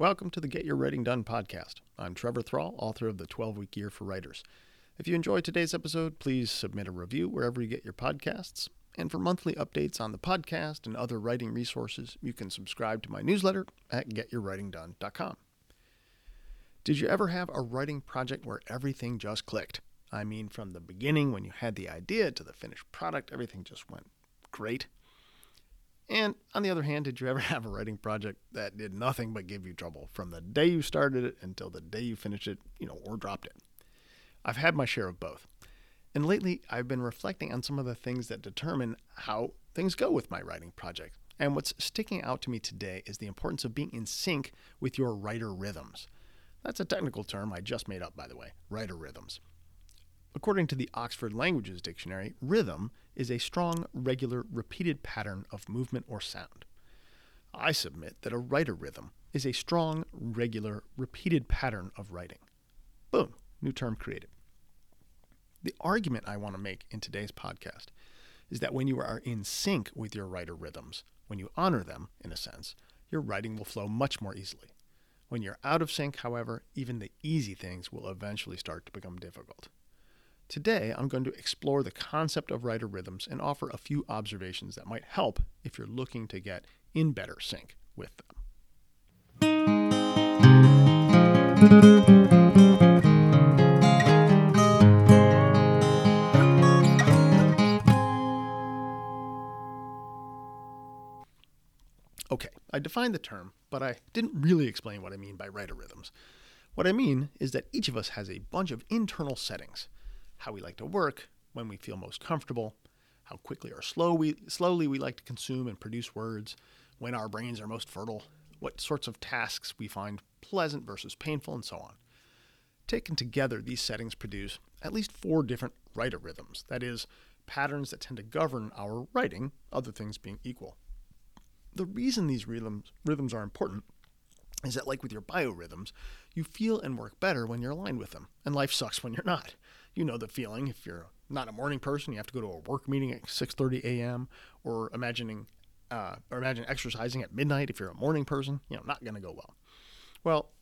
Welcome to the Get Your Writing Done podcast. I'm Trevor Thrall, author of The 12 Week Year for Writers. If you enjoyed today's episode, please submit a review wherever you get your podcasts. And for monthly updates on the podcast and other writing resources, you can subscribe to my newsletter at getyourwritingdone.com. Did you ever have a writing project where everything just clicked? I mean, from the beginning, when you had the idea to the finished product, everything just went great. And on the other hand, did you ever have a writing project that did nothing but give you trouble from the day you started it until the day you finished it, you know, or dropped it? I've had my share of both. And lately, I've been reflecting on some of the things that determine how things go with my writing project. And what's sticking out to me today is the importance of being in sync with your writer rhythms. That's a technical term I just made up, by the way writer rhythms. According to the Oxford Languages Dictionary, rhythm is a strong, regular, repeated pattern of movement or sound. I submit that a writer rhythm is a strong, regular, repeated pattern of writing. Boom, new term created. The argument I want to make in today's podcast is that when you are in sync with your writer rhythms, when you honor them, in a sense, your writing will flow much more easily. When you're out of sync, however, even the easy things will eventually start to become difficult. Today, I'm going to explore the concept of writer rhythms and offer a few observations that might help if you're looking to get in better sync with them. Okay, I defined the term, but I didn't really explain what I mean by writer rhythms. What I mean is that each of us has a bunch of internal settings how we like to work, when we feel most comfortable, how quickly or slow we, slowly we like to consume and produce words, when our brains are most fertile, what sorts of tasks we find pleasant versus painful, and so on. Taken together, these settings produce at least four different writer rhythms, that is, patterns that tend to govern our writing, other things being equal. The reason these rhythms, rhythms are important is that, like with your biorhythms, you feel and work better when you're aligned with them, and life sucks when you're not. You know the feeling. If you're not a morning person, you have to go to a work meeting at 6:30 a.m. or imagining uh, or imagine exercising at midnight if you're a morning person. You know, not going to go well. Well,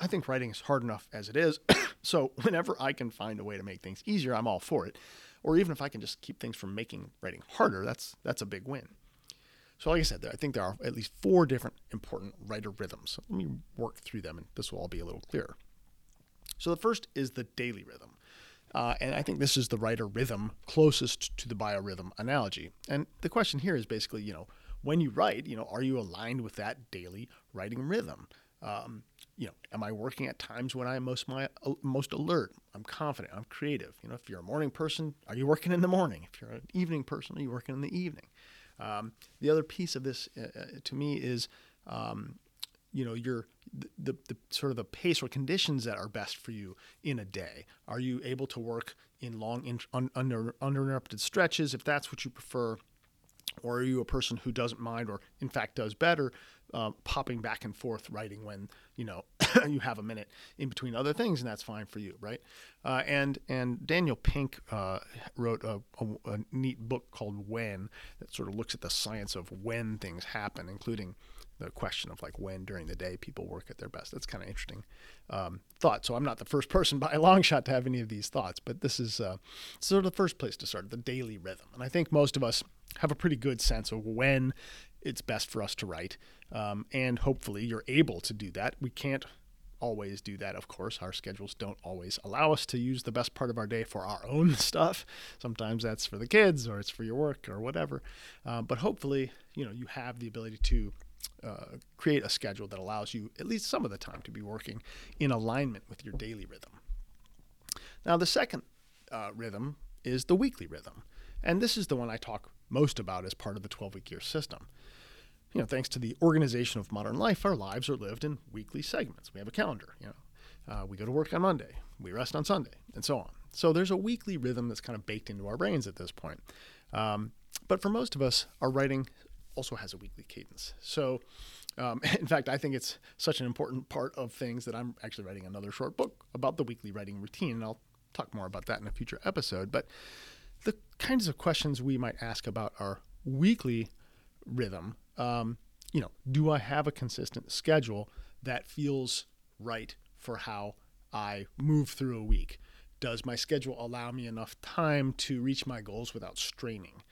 I think writing is hard enough as it is. so whenever I can find a way to make things easier, I'm all for it. Or even if I can just keep things from making writing harder, that's that's a big win. So, like I said, I think there are at least four different important writer rhythms. Let me work through them, and this will all be a little clearer. So, the first is the daily rhythm. Uh, and I think this is the writer rhythm closest to the biorhythm analogy. And the question here is basically, you know, when you write, you know, are you aligned with that daily writing rhythm? Um, you know, am I working at times when I'm most my uh, most alert? I'm confident. I'm creative. You know, if you're a morning person, are you working in the morning? If you're an evening person, are you working in the evening? Um, the other piece of this, uh, uh to me, is um, you know your the, the, sort of the pace or conditions that are best for you in a day. Are you able to work in long in, un, under, uninterrupted stretches if that's what you prefer? Or are you a person who doesn't mind or in fact does better uh, popping back and forth writing when you know you have a minute in between other things and that's fine for you right? Uh, and and daniel pink uh, wrote a, a, a, neat book called when that sort of looks at the science of when things happen including the question of like when during the day people work at their best. That's kind of interesting um, thought. So I'm not the first person by a long shot to have any of these thoughts, but this is uh, sort of the first place to start the daily rhythm. And I think most of us have a pretty good sense of when it's best for us to write, um, and hopefully you're able to do that. We can't always do that, of course. Our schedules don't always allow us to use the best part of our day for our own stuff. Sometimes that's for the kids or it's for your work or whatever. Uh, but hopefully, you know, you have the ability to uh, create a schedule that allows you at least some of the time to be working in alignment with your daily rhythm. Now, the second uh, rhythm is the weekly rhythm, and this is the one I talk most about as part of the 12 week year system. You know, thanks to the organization of modern life, our lives are lived in weekly segments. We have a calendar. You know, uh, we go to work on Monday, we rest on Sunday, and so on. So there's a weekly rhythm that's kind of baked into our brains at this point. Um, but for most of us, our writing also has a weekly cadence. So, um, in fact, I think it's such an important part of things that I'm actually writing another short book about the weekly writing routine, and I'll talk more about that in a future episode. But the kinds of questions we might ask about our weekly rhythm, um, you know, do I have a consistent schedule that feels right for how I move through a week? Does my schedule allow me enough time to reach my goals without straining?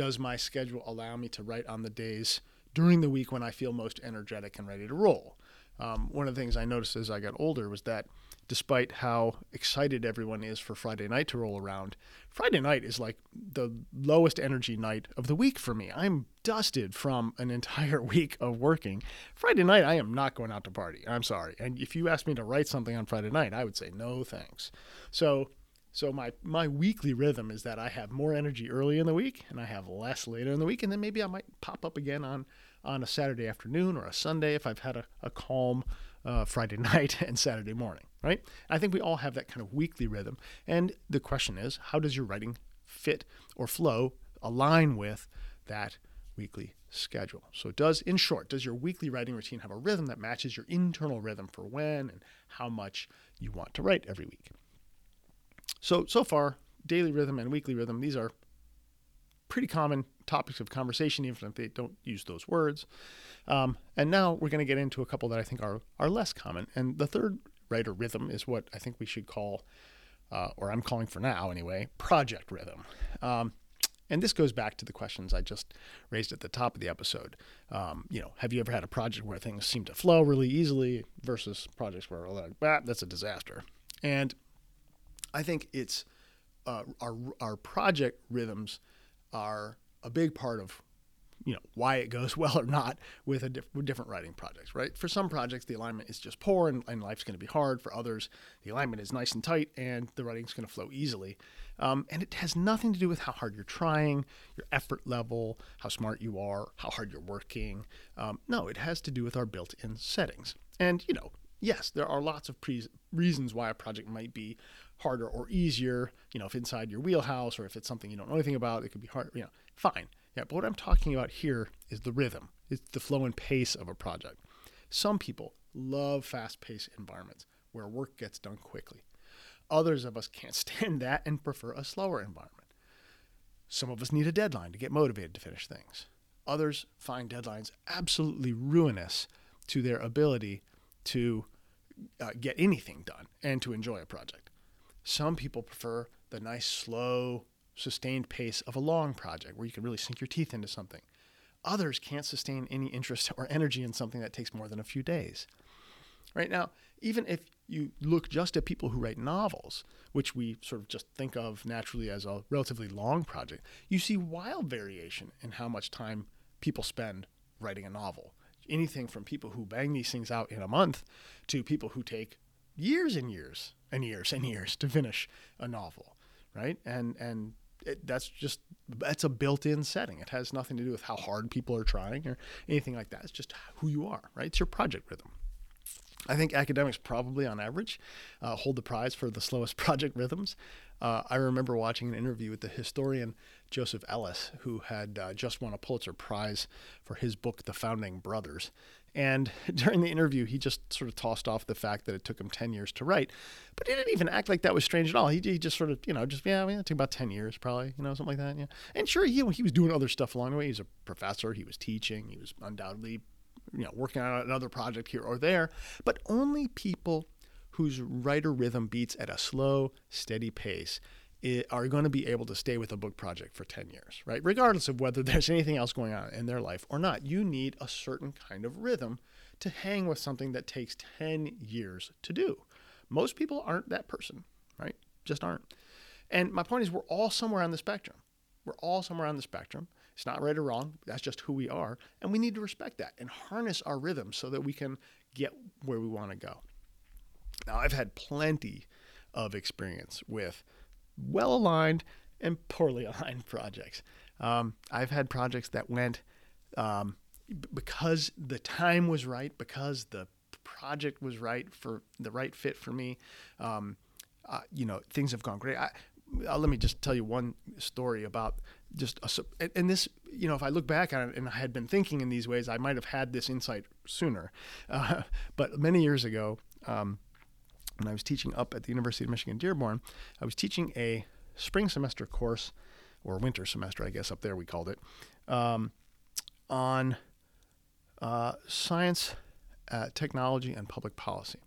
Does my schedule allow me to write on the days during the week when I feel most energetic and ready to roll? Um, one of the things I noticed as I got older was that despite how excited everyone is for Friday night to roll around, Friday night is like the lowest energy night of the week for me. I'm dusted from an entire week of working. Friday night, I am not going out to party. I'm sorry. And if you asked me to write something on Friday night, I would say no thanks. So, so my my weekly rhythm is that I have more energy early in the week and I have less later in the week, and then maybe I might pop up again on on a Saturday afternoon or a Sunday if I've had a, a calm uh, Friday night and Saturday morning, right? I think we all have that kind of weekly rhythm. And the question is, how does your writing fit or flow align with that weekly schedule? So, does, in short, does your weekly writing routine have a rhythm that matches your internal rhythm for when and how much you want to write every week? So, so far, daily rhythm and weekly rhythm, these are pretty common topics of conversation, even if they don't use those words. Um, and now we're going to get into a couple that I think are are less common. And the third writer rhythm is what I think we should call, uh, or I'm calling for now anyway, project rhythm. Um, and this goes back to the questions I just raised at the top of the episode. Um, you know, have you ever had a project where things seem to flow really easily versus projects where like, ah, that's a disaster? And I think it's uh, our our project rhythms are a big part of you know why it goes well or not with a diff- with different writing projects right? For some projects the alignment is just poor and, and life's going to be hard. For others the alignment is nice and tight and the writing's going to flow easily. Um, and it has nothing to do with how hard you're trying your effort level how smart you are how hard you're working. Um, no it has to do with our built-in settings. And you know yes there are lots of pre- reasons why a project might be harder or easier, you know, if inside your wheelhouse or if it's something you don't know anything about, it could be hard, you know, fine. Yeah, but what I'm talking about here is the rhythm, it's the flow and pace of a project. Some people love fast paced environments where work gets done quickly. Others of us can't stand that and prefer a slower environment. Some of us need a deadline to get motivated to finish things. Others find deadlines absolutely ruinous to their ability to uh, get anything done and to enjoy a project. Some people prefer the nice, slow, sustained pace of a long project where you can really sink your teeth into something. Others can't sustain any interest or energy in something that takes more than a few days. Right now, even if you look just at people who write novels, which we sort of just think of naturally as a relatively long project, you see wild variation in how much time people spend writing a novel. Anything from people who bang these things out in a month to people who take years and years and years and years to finish a novel, right? And and it, that's just that's a built-in setting. It has nothing to do with how hard people are trying or anything like that. It's just who you are, right? It's your project rhythm. I think academics probably, on average, uh, hold the prize for the slowest project rhythms. Uh, I remember watching an interview with the historian Joseph Ellis, who had uh, just won a Pulitzer Prize for his book, The Founding Brothers. And during the interview, he just sort of tossed off the fact that it took him 10 years to write. But he didn't even act like that was strange at all. He, he just sort of, you know, just, yeah, I mean, it took about 10 years probably, you know, something like that. Yeah. And sure, he, he was doing other stuff along the way. He's a professor, he was teaching, he was undoubtedly, you know, working on another project here or there. But only people whose writer rhythm beats at a slow, steady pace are going to be able to stay with a book project for 10 years, right? Regardless of whether there's anything else going on in their life or not. You need a certain kind of rhythm to hang with something that takes 10 years to do. Most people aren't that person, right? Just aren't. And my point is, we're all somewhere on the spectrum. We're all somewhere on the spectrum. It's not right or wrong. That's just who we are. And we need to respect that and harness our rhythm so that we can get where we want to go. Now, I've had plenty of experience with well aligned and poorly aligned projects. Um, I've had projects that went um, because the time was right, because the project was right for the right fit for me. Um, uh, you know, things have gone great. I, uh, let me just tell you one story about just a, and this you know if i look back on it and i had been thinking in these ways i might have had this insight sooner uh, but many years ago um, when I was teaching up at the University of Michigan Dearborn, I was teaching a spring semester course, or winter semester, I guess up there we called it, um, on uh, science uh, technology and public policy.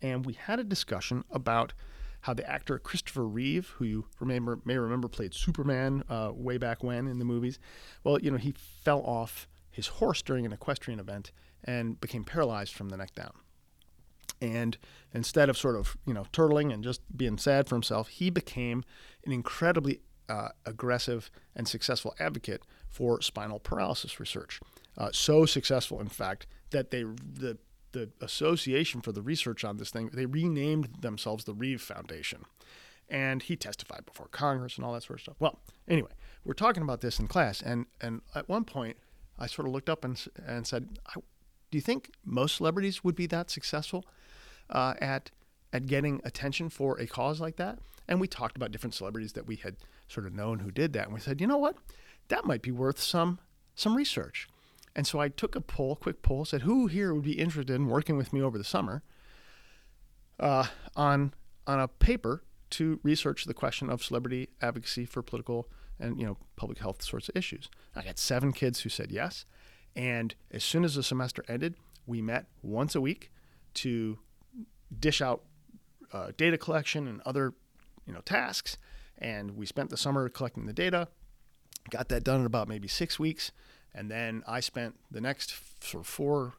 And we had a discussion about how the actor Christopher Reeve, who you remember may remember played Superman uh, way back when in the movies, well, you know, he fell off his horse during an equestrian event and became paralyzed from the neck down. And instead of sort of you know turtling and just being sad for himself, he became an incredibly uh, aggressive and successful advocate for spinal paralysis research. Uh, so successful, in fact, that they the the association for the research on this thing they renamed themselves the Reeve Foundation, and he testified before Congress and all that sort of stuff. Well, anyway, we're talking about this in class, and and at one point, I sort of looked up and and said, "Do you think most celebrities would be that successful uh, at at getting attention for a cause like that?" And we talked about different celebrities that we had sort of known who did that, and we said, "You know what? That might be worth some some research." And so I took a poll, quick poll, said who here would be interested in working with me over the summer uh, on on a paper to research the question of celebrity advocacy for political and you know public health sorts of issues. I got seven kids who said yes, and as soon as the semester ended, we met once a week to dish out uh, data collection and other you know tasks, and we spent the summer collecting the data. Got that done in about maybe six weeks and then I spent the next sort of four,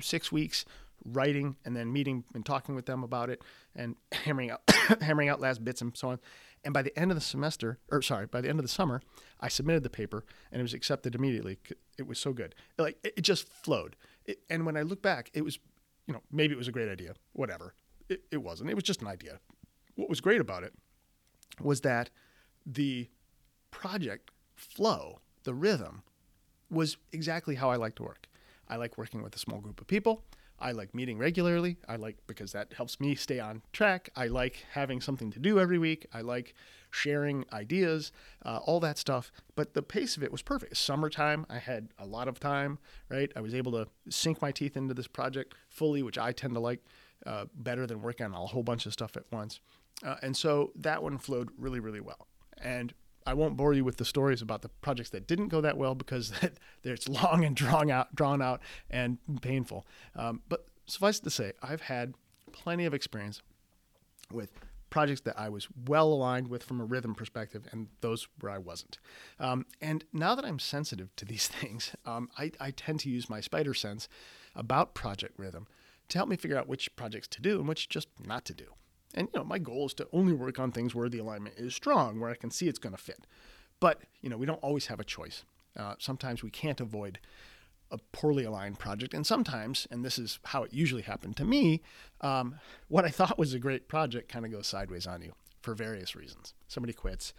six weeks writing and then meeting and talking with them about it and hammering out hammering out last bits and so on. And by the end of the semester, or sorry, by the end of the summer, I submitted the paper and it was accepted immediately. It was so good, like it, just flowed. It, and when I look back, it was, you know, maybe it was a great idea, whatever. It, it wasn't. It was just an idea. What was great about it was that the project flow, the rhythm, was exactly how I like to work. I like working with a small group of people. I like meeting regularly. I like because that helps me stay on track. I like having something to do every week. I like sharing ideas, uh, all that stuff. But the pace of it was perfect. Summertime, I had a lot of time, right? I was able to sink my teeth into this project fully, which I tend to like uh, better than working on a whole bunch of stuff at once. Uh, and so that one flowed really, really well. And I won't bore you with the stories about the projects that didn't go that well because it's long and drawn out, drawn out and painful. Um, but suffice it to say, I've had plenty of experience with projects that I was well aligned with from a rhythm perspective, and those where I wasn't. Um, and now that I'm sensitive to these things, um, I, I, tend to use my spider sense about project rhythm to help me figure out which projects to do and which just not to do. And you know, my goal is to only work on things where the alignment is strong, where I can see it's going to fit. But you know, we don't always have a choice. Uh, sometimes we can't avoid a poorly aligned project, and sometimes, and this is how it usually happened to me, um, what I thought was a great project kind of goes sideways on you for various reasons. Somebody quits,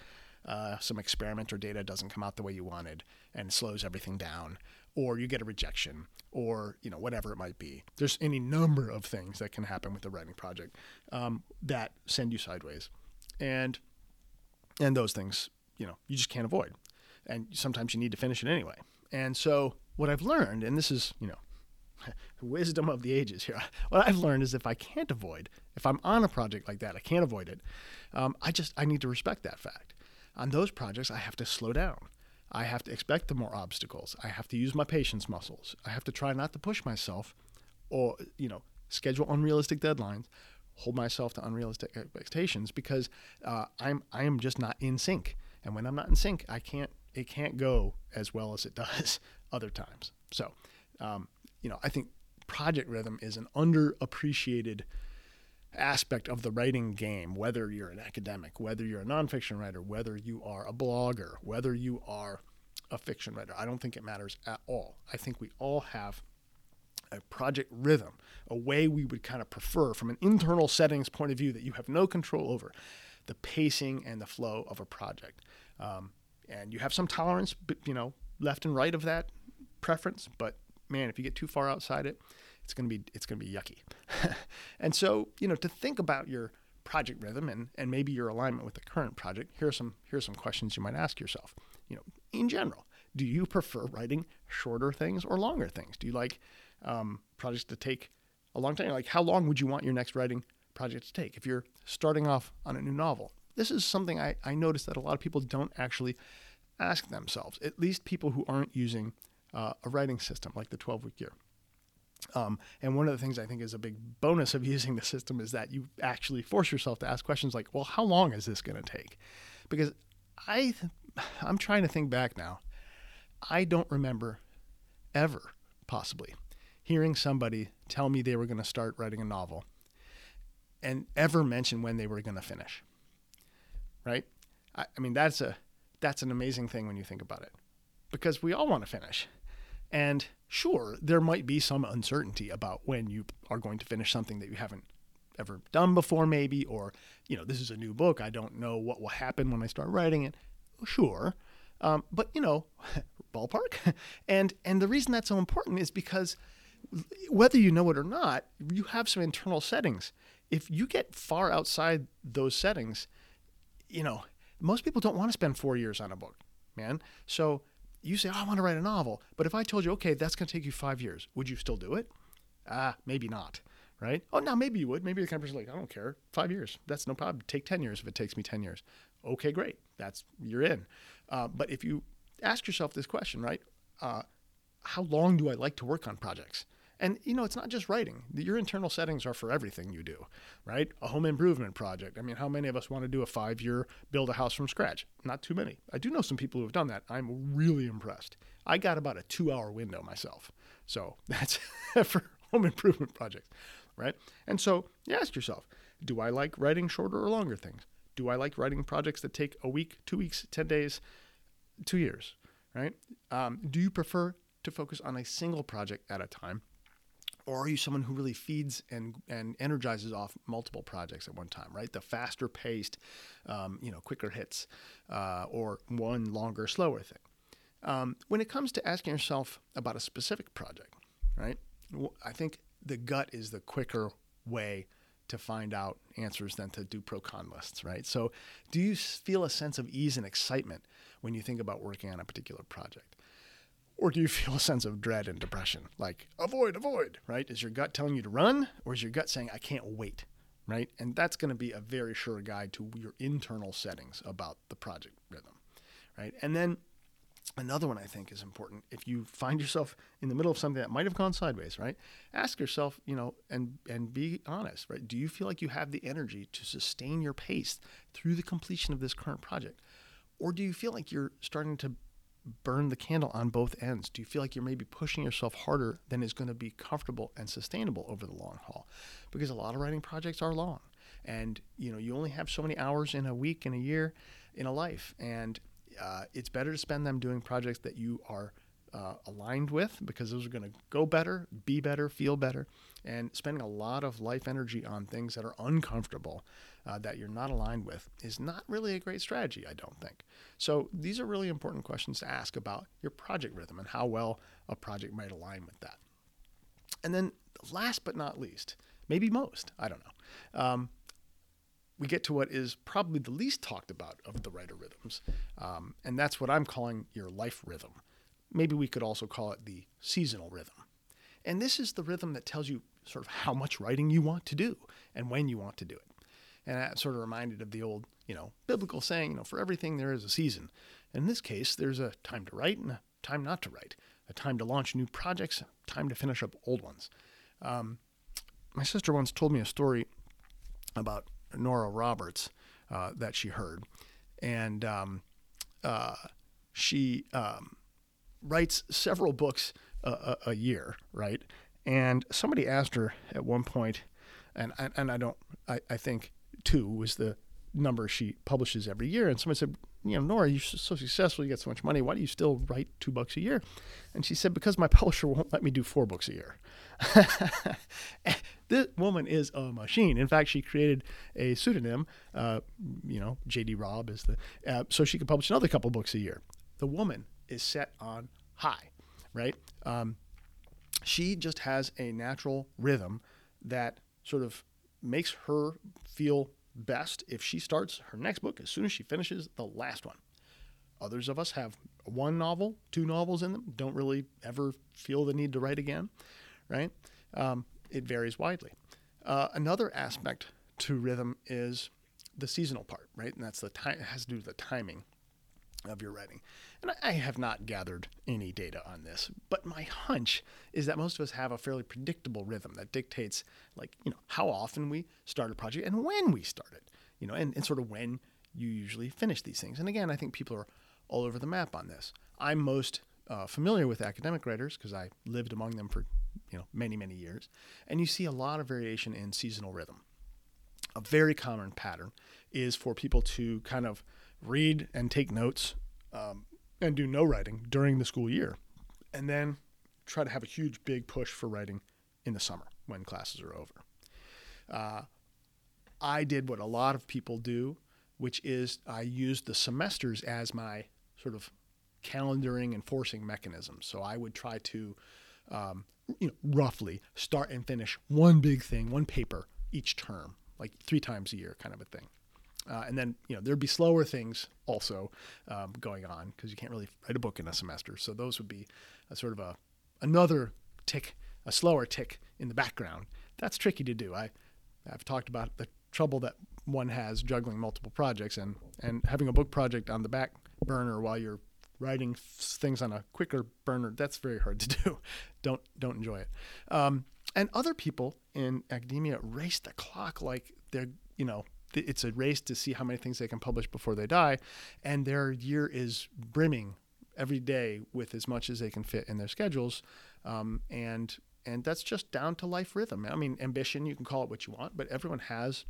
uh, some experiment or data doesn't come out the way you wanted, and slows everything down or you get a rejection or you know whatever it might be. There's any number of things that can happen with a writing project um, that send you sideways. And and those things you know you just can't avoid. And sometimes you need to finish it anyway and so what i've learned and this is you know wisdom of the ages here what i've learned is if i can't avoid if i'm on a project like that i can't avoid it um, i just i need to respect that fact on those projects i have to slow down I have to expect the more obstacles. I have to use my patience muscles. I have to try not to push myself or, you know, schedule unrealistic deadlines, hold myself to unrealistic expectations because uh, I'm I am just not in sync. And when I'm not in sync, I can't it can't go as well as it does other times. So, um, you know, I think project rhythm is an underappreciated aspect of the writing game, whether you're an academic, whether you're a nonfiction writer, whether you are a blogger, whether you are a fiction writer. I don't think it matters at all. I think we all have a project rhythm, a way we would kind of prefer from an internal settings point of view that you have no control over, the pacing and the flow of a project. Um, and you have some tolerance, you know, left and right of that preference. But man, if you get too far outside it, it's to be it's to be yucky. and so, you know, to think about your project rhythm and, and maybe your alignment with the current project, here are some here are some questions you might ask yourself. You know, in general, do you prefer writing shorter things or longer things? Do you like um, projects to take a long time? Like, how long would you want your next writing project to take? If you're starting off on a new novel, this is something I, I noticed that a lot of people don't actually ask themselves, at least people who aren't using uh, a writing system like the 12 week year. Um, and one of the things I think is a big bonus of using the system is that you actually force yourself to ask questions like, well, how long is this going to take? Because I, I'm trying to think back now. I don't remember ever, possibly, hearing somebody tell me they were going to start writing a novel and ever mention when they were going to finish. Right? I, I mean, that's a that's an amazing thing when you think about it, because we all want to finish, and sure, there might be some uncertainty about when you are going to finish something that you haven't ever done before, maybe, or you know, this is a new book. I don't know what will happen when I start writing it. Sure, um, but you know, ballpark, and and the reason that's so important is because whether you know it or not, you have some internal settings. If you get far outside those settings, you know, most people don't want to spend four years on a book, man. So you say, oh, I want to write a novel. But if I told you, okay, that's going to take you five years, would you still do it? Ah, maybe not, right? Oh, now maybe you would. Maybe the kind of person like, I don't care. Five years. That's no problem. Take 10 years if it takes me 10 years. Okay, great. That's, you're in. Uh, but if you ask yourself this question, right? Uh, how long do I like to work on projects? And you know, it's not just writing. Your internal settings are for everything you do, right? A home improvement project. I mean, how many of us want to do a five-year build a house from scratch? Not too many. I do know some people who have done that. I'm really impressed. I got about a two-hour window myself, so that's for home improvement projects, right? And so you ask yourself, do I like writing shorter or longer things? Do I like writing projects that take a week, two weeks, ten days, two years, right? Um, do you prefer to focus on a single project at a time? Or are you someone who really feeds and and energizes off multiple projects at one time right? The faster paced um, you know quicker hits uh, or one longer slower thing. Um, when it comes to asking yourself about a specific project right i think the gut is the quicker way to find out answers than to do pro con lists right? So do you feel a sense of ease and excitement when you think about working on a particular project or do you feel a sense of dread and depression? Like, avoid, avoid, right? Is your gut telling you to run, or is your gut saying, I can't wait, right? And that's going to be a very sure guide to your internal settings about the project rhythm, right? And then another one I think is important. If you find yourself in the middle of something that might have gone sideways, right? Ask yourself, you know, and and be honest, right? Do you feel like you have the energy to sustain your pace through the completion of this current project? Or do you feel like you're starting to burn the candle on both ends? Do you feel like you're maybe pushing yourself harder than is going to be comfortable and sustainable over the long haul? Because a lot of writing projects are long, and you know you only have so many hours in a week, in a year, in a life, and uh, it's better to spend them doing projects that you are uh, aligned with because those are going to go better, be better, feel better, and spending a lot of life energy on things that are uncomfortable uh, that you're not aligned with is not really a great strategy, I don't think. So these are really important questions to ask about your project rhythm and how well a project might align with that. And then last but not least, maybe most, I don't know. Um, we get to what is probably the least talked about of the writer rhythms, um, and that's what I'm calling your life rhythm. Maybe we could also call it the seasonal rhythm. And this is the rhythm that tells you sort of how much writing you want to do and when you want to do it. And that sort of reminded of the old, you know, biblical saying, you know, for everything there is a season. In this case, there's a time to write and a time not to write, a time to launch new projects, a time to finish up old ones. Um, my sister once told me a story about Nora Roberts uh, that she heard. And um, uh, she um, writes several books a, a, year, right? And somebody asked her at one point, and and I don't, I, I think two was the number she publishes every year. And somebody said, you know, Nora, you're so successful, you get so much money. Why do you still write two books a year? And she said, because my publisher won't let me do four books a year. this woman is a machine. In fact, she created a pseudonym, uh, you know, J.D. Robb is the, uh, so she could publish another couple books a year. The woman is set on high, right? Um, she just has a natural rhythm that sort of makes her feel best if she starts her next book as soon as she finishes the last one. Others of us have one novel, two novels in them, don't really ever feel the need to write again, right? Um, it varies widely. Uh, another aspect to rhythm is the seasonal part, right? And that's the time, it has to do with the timing. of your writing. And I have not gathered any data on this, but my hunch is that most of us have a fairly predictable rhythm that dictates like, you know, how often we start a project and when we start it, you know, and, and sort of when you usually finish these things. And again, I think people are all over the map on this. I'm most uh, familiar with academic writers because I lived among them for, you know, many, many years. And you see a lot of variation in seasonal rhythm. A very common pattern is for people to kind of read and take notes um, and do no writing during the school year, and then try to have a huge big push for writing in the summer when classes are over. Uh, I did what a lot of people do, which is I used the semesters as my sort of calendaring and forcing mechanism. So I would try to, um, you know, roughly start and finish one big thing, one paper each term, like three times a year, kind of a thing. Uh, and then you know there'd be slower things also um, going on because you can't really write a book in a semester. So those would be a sort of a another tick, a slower tick in the background. That's tricky to do. I I've talked about the trouble that one has juggling multiple projects and and having a book project on the back burner while you're writing things on a quicker burner. That's very hard to do. don't don't enjoy it. Um, and other people in academia race the clock like they're you know it's a race to see how many things they can publish before they die, and their year is brimming every day with as much as they can fit in their schedules, um, and and that's just down to life rhythm. I mean, ambition you can call it what you want, but everyone has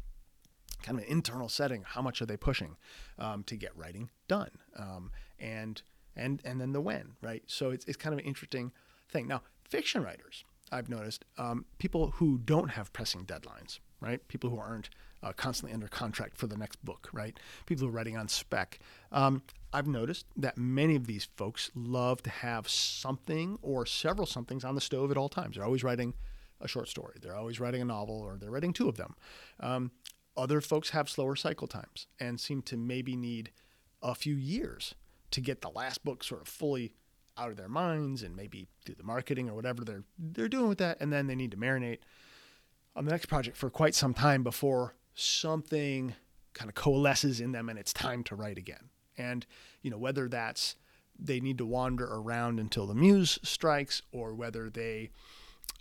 kind of an internal setting. How much are they pushing um, to get writing done? Um, and and and then the when, right? So it's it's kind of an interesting thing. Now, fiction writers, I've noticed, um, people who don't have pressing deadlines, right? People who aren't uh, constantly under contract for the next book, right? People who are writing on spec. Um, I've noticed that many of these folks love to have something or several somethings on the stove at all times. They're always writing a short story, they're always writing a novel, or they're writing two of them. Um, other folks have slower cycle times and seem to maybe need a few years to get the last book sort of fully out of their minds and maybe do the marketing or whatever they're they're doing with that and then they need to marinate on the next project for quite some time before something kind of coalesces in them and it's time to write again. And, you know, whether that's they need to wander around until the muse strikes or whether they,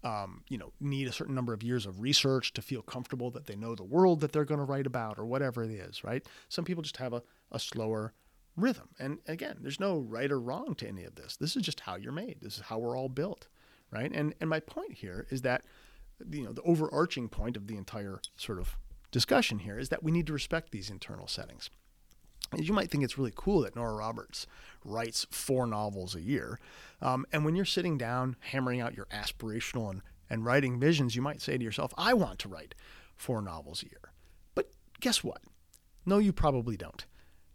um, you know, need a certain number of years of research to feel comfortable that they know the world that they're going to write about or whatever it is, right? Some people just have a, a slower rhythm. And again, there's no right or wrong to any of this. This is just how you're made. This is how we're all built, right? And and my point here is that you know the overarching point of the entire sort of discussion here is that we need to respect these internal settings. You might think it's really cool that Nora Roberts writes four novels a year. Um, and when you're sitting down hammering out your aspirational and, and writing visions, you might say to yourself, I want to write four novels a year. But guess what? No, you probably don't.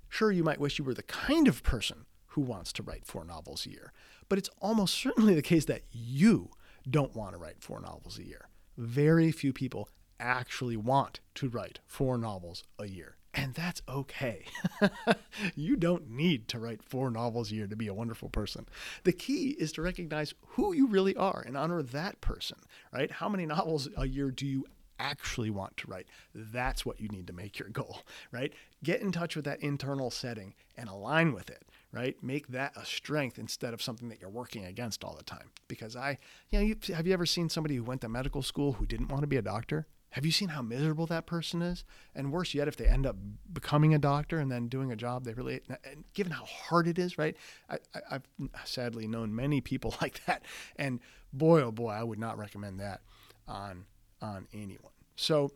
Sure, you might wish you were the kind of person who wants to write four novels a year, but it's almost certainly the case that you don't want to write four novels a year. Very few people actually want to write four novels a year. And that's okay. you don't need to write four novels a year to be a wonderful person. The key is to recognize who you really are and honor that person, right? How many novels a year do you actually want to write? That's what you need to make your goal, right? Get in touch with that internal setting and align with it, right? Make that a strength instead of something that you're working against all the time. Because I, you know, you, have you ever seen somebody who went to medical school who didn't want to be a doctor? Have you seen how miserable that person is? And worse yet, if they end up becoming a doctor and then doing a job they really, and given how hard it is, right? I, have sadly known many people like that, and boy, oh boy, I would not recommend that on on anyone. So,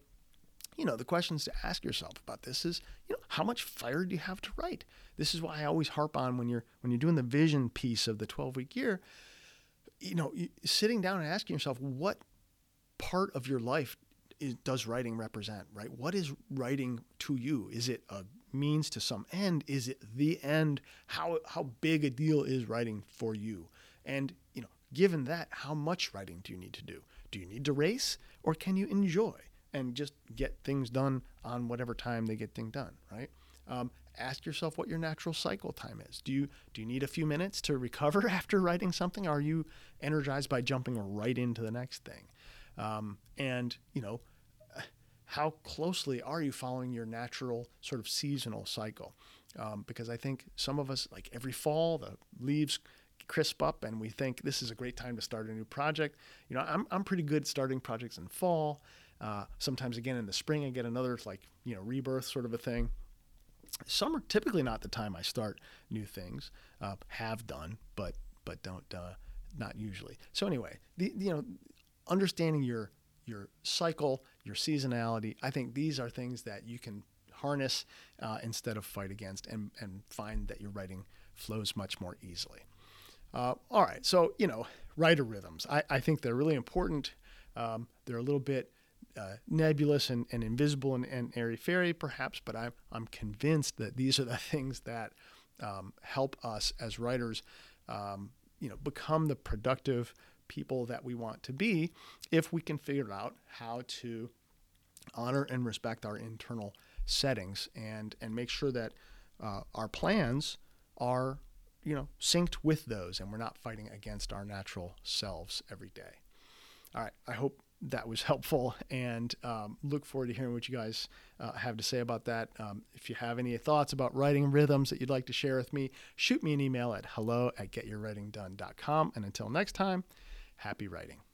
you know, the questions to ask yourself about this is, you know, how much fire do you have to write? This is why I always harp on when you're when you're doing the vision piece of the 12 week year. You know, sitting down and asking yourself what part of your life is, does writing represent, right? What is writing to you? Is it a means to some end? Is it the end? How, how big a deal is writing for you? And, you know, given that, how much writing do you need to do? Do you need to race or can you enjoy and just get things done on whatever time they get things done, right? Um, ask yourself what your natural cycle time is. Do you do you need a few minutes to recover after writing something? Are you energized by jumping right into the next thing? Um, and you know, how closely are you following your natural sort of seasonal cycle? Um, because I think some of us, like every fall, the leaves crisp up and we think this is a great time to start a new project. You know, I'm, I'm pretty good starting projects in fall. Uh, sometimes again in the spring, I get another like, you know, rebirth sort of a thing. Summer, typically not the time I start new things, uh, have done, but, but don't, uh, not usually. So anyway, the, you know, understanding your, your cycle, your seasonality, I think these are things that you can harness uh, instead of fight against and, and find that your writing flows much more easily. Uh, all right, so you know, writer rhythms. I, I think they're really important. Um, they're a little bit uh, nebulous and, and invisible and, and airy fairy, perhaps, but I'm I'm convinced that these are the things that um, help us as writers, um, you know, become the productive people that we want to be if we can figure out how to honor and respect our internal settings and and make sure that uh, our plans are you know, synced with those and we're not fighting against our natural selves every day. All right. I hope that was helpful and um, look forward to hearing what you guys uh, have to say about that. Um, if you have any thoughts about writing rhythms that you'd like to share with me, shoot me an email at hello at getyourwritingdone.com. And until next time, happy writing.